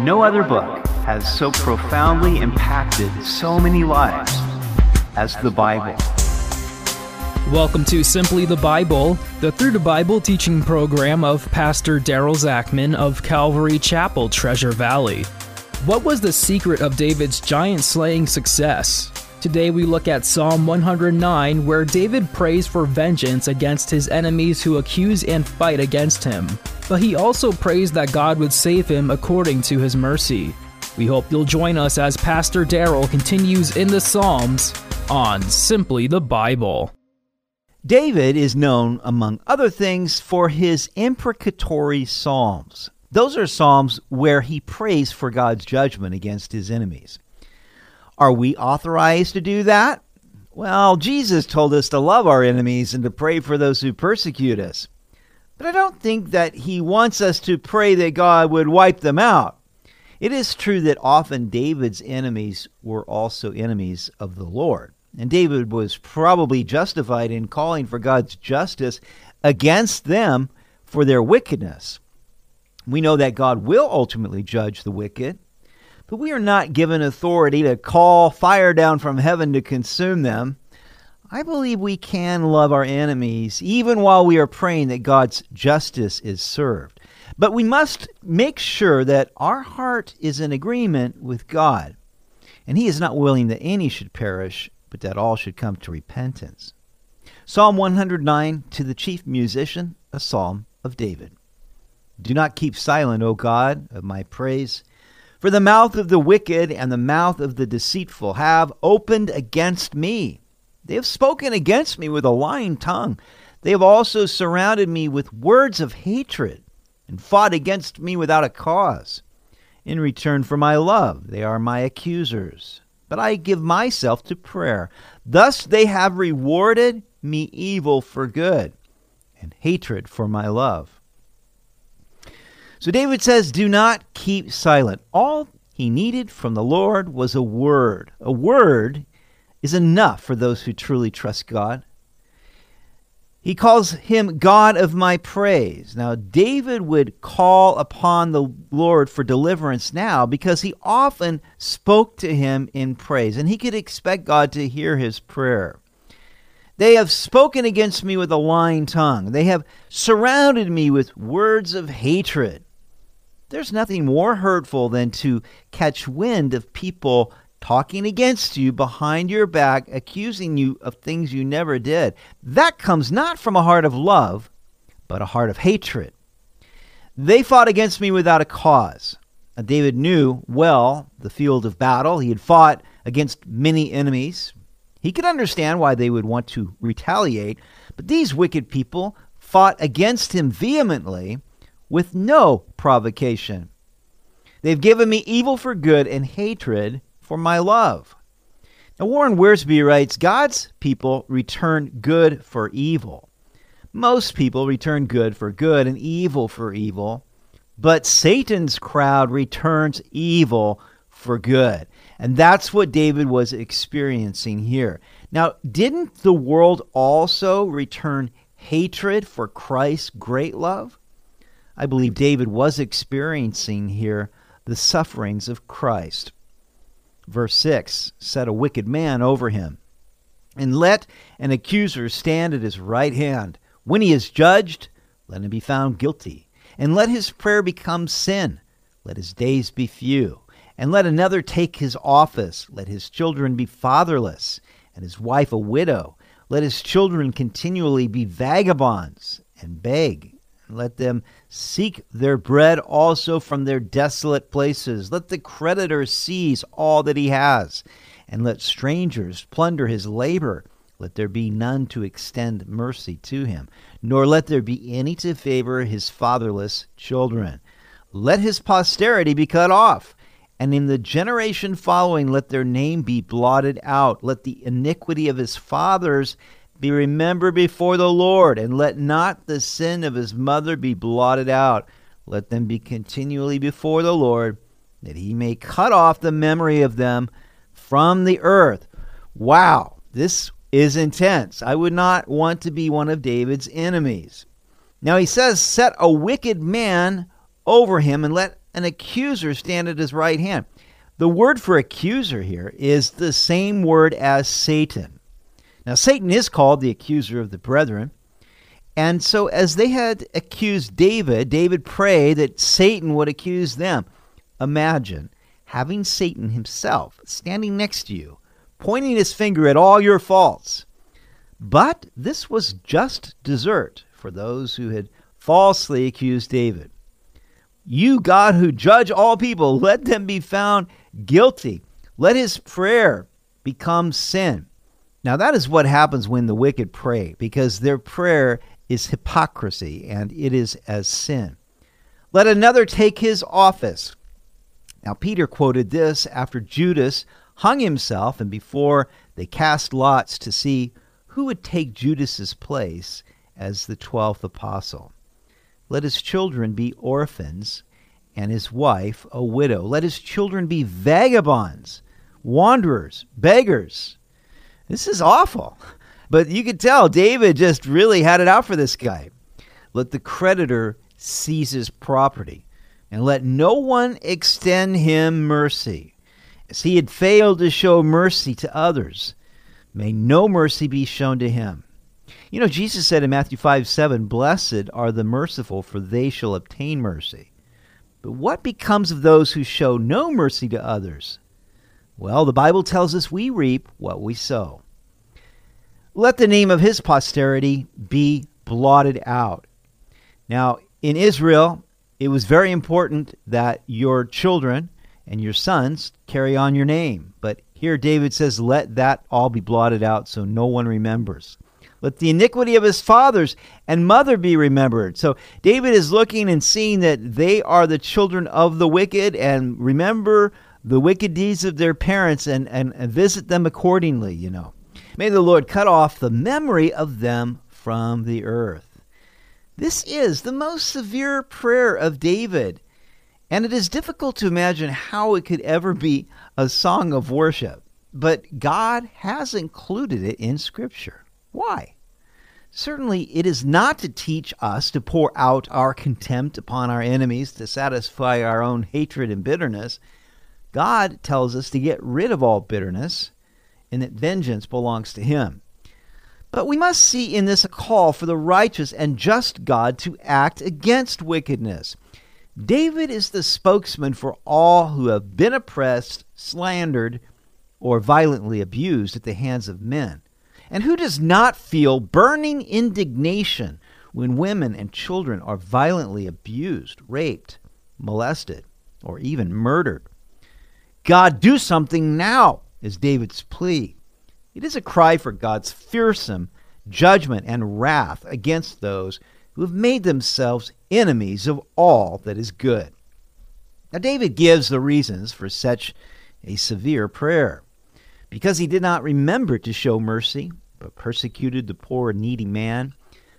No other book has so profoundly impacted so many lives as the Bible. Welcome to Simply the Bible, the Through the Bible teaching program of Pastor Daryl Zachman of Calvary Chapel, Treasure Valley. What was the secret of David's giant slaying success? Today we look at Psalm 109, where David prays for vengeance against his enemies who accuse and fight against him but he also prays that God would save him according to his mercy. We hope you'll join us as Pastor Daryl continues in the Psalms on Simply the Bible. David is known, among other things, for his imprecatory psalms. Those are psalms where he prays for God's judgment against his enemies. Are we authorized to do that? Well, Jesus told us to love our enemies and to pray for those who persecute us. But I don't think that he wants us to pray that God would wipe them out. It is true that often David's enemies were also enemies of the Lord. And David was probably justified in calling for God's justice against them for their wickedness. We know that God will ultimately judge the wicked, but we are not given authority to call fire down from heaven to consume them. I believe we can love our enemies even while we are praying that God's justice is served. But we must make sure that our heart is in agreement with God. And He is not willing that any should perish, but that all should come to repentance. Psalm 109 to the chief musician, a psalm of David. Do not keep silent, O God, of my praise. For the mouth of the wicked and the mouth of the deceitful have opened against me. They have spoken against me with a lying tongue. They have also surrounded me with words of hatred and fought against me without a cause. In return for my love, they are my accusers. But I give myself to prayer. Thus they have rewarded me evil for good and hatred for my love. So David says, Do not keep silent. All he needed from the Lord was a word. A word is enough for those who truly trust God. He calls him God of my praise. Now, David would call upon the Lord for deliverance now because he often spoke to him in praise, and he could expect God to hear his prayer. They have spoken against me with a lying tongue. They have surrounded me with words of hatred. There's nothing more hurtful than to catch wind of people talking against you behind your back, accusing you of things you never did. That comes not from a heart of love, but a heart of hatred. They fought against me without a cause. David knew well the field of battle. He had fought against many enemies. He could understand why they would want to retaliate, but these wicked people fought against him vehemently with no provocation. They've given me evil for good and hatred for my love. Now, Warren Wiersbe writes God's people return good for evil. Most people return good for good and evil for evil, but Satan's crowd returns evil for good. And that's what David was experiencing here. Now, didn't the world also return hatred for Christ's great love? I believe David was experiencing here the sufferings of Christ. Verse 6 Set a wicked man over him, and let an accuser stand at his right hand. When he is judged, let him be found guilty, and let his prayer become sin. Let his days be few, and let another take his office. Let his children be fatherless, and his wife a widow. Let his children continually be vagabonds and beg let them seek their bread also from their desolate places. Let the creditor seize all that he has, and let strangers plunder his labor. Let there be none to extend mercy to him, nor let there be any to favor his fatherless children. Let his posterity be cut off, and in the generation following let their name be blotted out. Let the iniquity of his fathers be remembered before the Lord, and let not the sin of his mother be blotted out. Let them be continually before the Lord, that he may cut off the memory of them from the earth. Wow, this is intense. I would not want to be one of David's enemies. Now he says, Set a wicked man over him, and let an accuser stand at his right hand. The word for accuser here is the same word as Satan. Now, Satan is called the accuser of the brethren. And so, as they had accused David, David prayed that Satan would accuse them. Imagine having Satan himself standing next to you, pointing his finger at all your faults. But this was just desert for those who had falsely accused David. You, God, who judge all people, let them be found guilty. Let his prayer become sin. Now, that is what happens when the wicked pray, because their prayer is hypocrisy and it is as sin. Let another take his office. Now, Peter quoted this after Judas hung himself and before they cast lots to see who would take Judas's place as the twelfth apostle. Let his children be orphans, and his wife a widow. Let his children be vagabonds, wanderers, beggars. This is awful. But you could tell David just really had it out for this guy. Let the creditor seize his property, and let no one extend him mercy. As he had failed to show mercy to others, may no mercy be shown to him. You know, Jesus said in Matthew 5 7, Blessed are the merciful, for they shall obtain mercy. But what becomes of those who show no mercy to others? Well, the Bible tells us we reap what we sow. Let the name of his posterity be blotted out. Now, in Israel, it was very important that your children and your sons carry on your name. But here David says, Let that all be blotted out so no one remembers. Let the iniquity of his fathers and mother be remembered. So David is looking and seeing that they are the children of the wicked and remember the wicked deeds of their parents and, and, and visit them accordingly, you know. May the Lord cut off the memory of them from the earth. This is the most severe prayer of David, and it is difficult to imagine how it could ever be a song of worship. But God has included it in Scripture. Why? Certainly, it is not to teach us to pour out our contempt upon our enemies to satisfy our own hatred and bitterness. God tells us to get rid of all bitterness and that vengeance belongs to Him. But we must see in this a call for the righteous and just God to act against wickedness. David is the spokesman for all who have been oppressed, slandered, or violently abused at the hands of men. And who does not feel burning indignation when women and children are violently abused, raped, molested, or even murdered? God, do something now, is David's plea. It is a cry for God's fearsome judgment and wrath against those who have made themselves enemies of all that is good. Now, David gives the reasons for such a severe prayer because he did not remember to show mercy, but persecuted the poor needy man,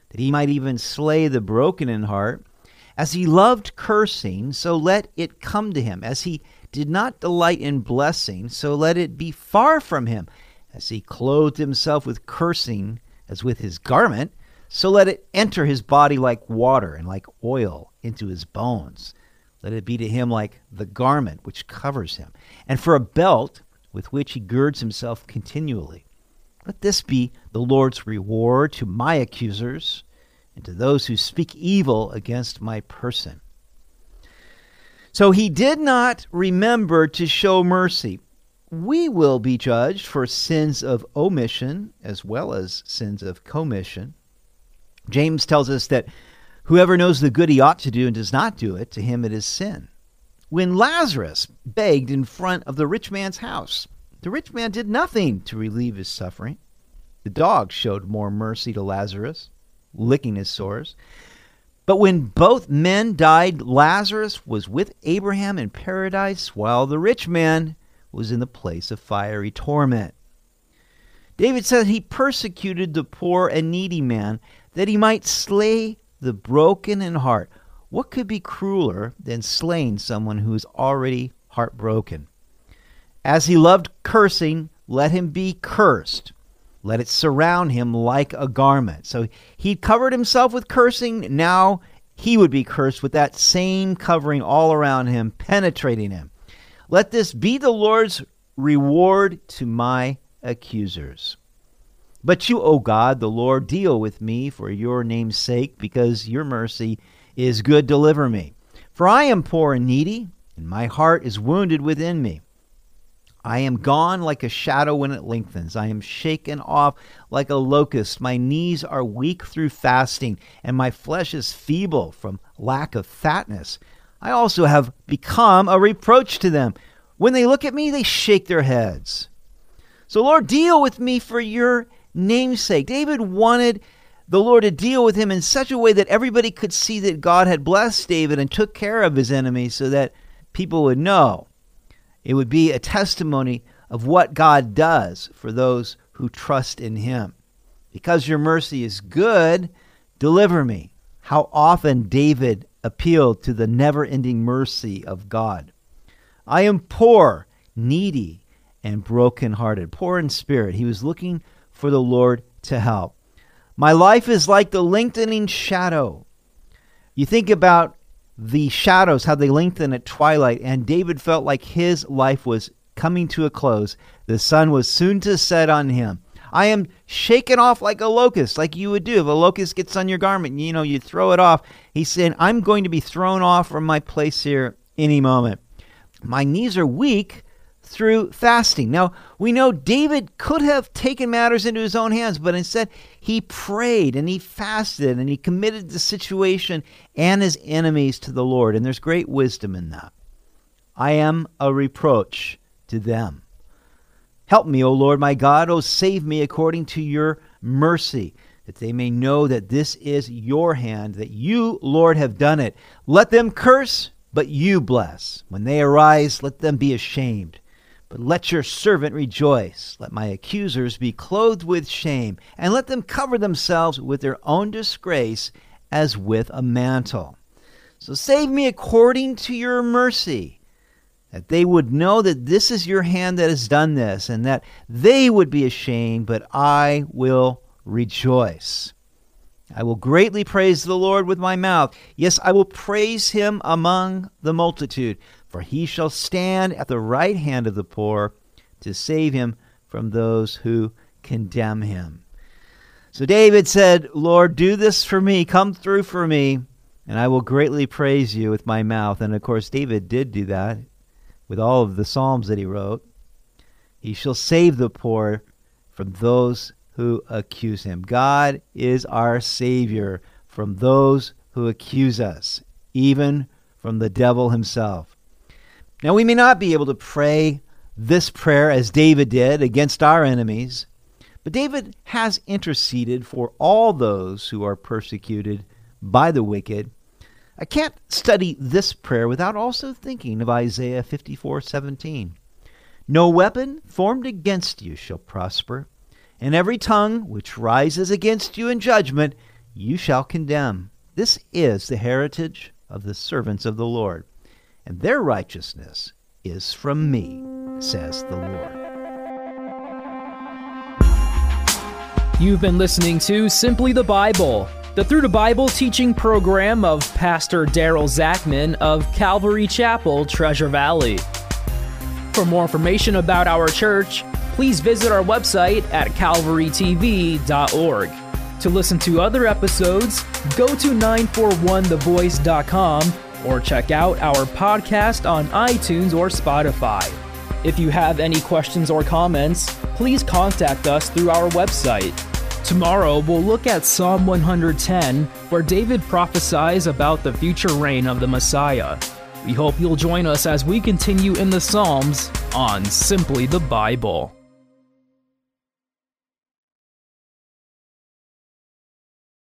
that he might even slay the broken in heart. As he loved cursing, so let it come to him. As he did not delight in blessing, so let it be far from him. As he clothed himself with cursing as with his garment, so let it enter his body like water and like oil into his bones. Let it be to him like the garment which covers him, and for a belt with which he girds himself continually. Let this be the Lord's reward to my accusers and to those who speak evil against my person. So he did not remember to show mercy. We will be judged for sins of omission as well as sins of commission. James tells us that whoever knows the good he ought to do and does not do it, to him it is sin. When Lazarus begged in front of the rich man's house, the rich man did nothing to relieve his suffering. The dog showed more mercy to Lazarus, licking his sores. But when both men died, Lazarus was with Abraham in paradise, while the rich man was in the place of fiery torment. David said he persecuted the poor and needy man that he might slay the broken in heart. What could be crueler than slaying someone who is already heartbroken? As he loved cursing, let him be cursed. Let it surround him like a garment. So he covered himself with cursing. Now he would be cursed with that same covering all around him, penetrating him. Let this be the Lord's reward to my accusers. But you, O God, the Lord, deal with me for your name's sake, because your mercy is good. Deliver me. For I am poor and needy, and my heart is wounded within me. I am gone like a shadow when it lengthens. I am shaken off like a locust. My knees are weak through fasting, and my flesh is feeble from lack of fatness. I also have become a reproach to them. When they look at me, they shake their heads. So, Lord, deal with me for your namesake. David wanted the Lord to deal with him in such a way that everybody could see that God had blessed David and took care of his enemies so that people would know. It would be a testimony of what God does for those who trust in him. Because your mercy is good, deliver me. How often David appealed to the never ending mercy of God. I am poor, needy, and broken-hearted, poor in spirit. He was looking for the Lord to help. My life is like the lengthening shadow. You think about the shadows, how they lengthen at twilight, and David felt like his life was coming to a close. The sun was soon to set on him. I am shaken off like a locust, like you would do if a locust gets on your garment. You know, you throw it off. He's saying, I'm going to be thrown off from my place here any moment. My knees are weak through fasting. Now, we know David could have taken matters into his own hands, but instead he prayed and he fasted and he committed the situation and his enemies to the Lord. And there's great wisdom in that. I am a reproach to them. Help me, O Lord my God. O save me according to your mercy, that they may know that this is your hand, that you, Lord, have done it. Let them curse, but you bless. When they arise, let them be ashamed. But let your servant rejoice. Let my accusers be clothed with shame, and let them cover themselves with their own disgrace as with a mantle. So save me according to your mercy, that they would know that this is your hand that has done this, and that they would be ashamed, but I will rejoice. I will greatly praise the Lord with my mouth. Yes, I will praise him among the multitude for he shall stand at the right hand of the poor to save him from those who condemn him. So David said, Lord, do this for me, come through for me, and I will greatly praise you with my mouth. And of course, David did do that with all of the Psalms that he wrote. He shall save the poor from those who accuse him. God is our Savior from those who accuse us, even from the devil himself. Now, we may not be able to pray this prayer as David did against our enemies, but David has interceded for all those who are persecuted by the wicked. I can't study this prayer without also thinking of Isaiah 54:17. No weapon formed against you shall prosper, and every tongue which rises against you in judgment you shall condemn. This is the heritage of the servants of the Lord and their righteousness is from me, says the Lord. You've been listening to Simply the Bible, the Through the Bible teaching program of Pastor Daryl Zachman of Calvary Chapel, Treasure Valley. For more information about our church, please visit our website at calvarytv.org. To listen to other episodes, go to 941thevoice.com or check out our podcast on iTunes or Spotify. If you have any questions or comments, please contact us through our website. Tomorrow, we'll look at Psalm 110, where David prophesies about the future reign of the Messiah. We hope you'll join us as we continue in the Psalms on Simply the Bible.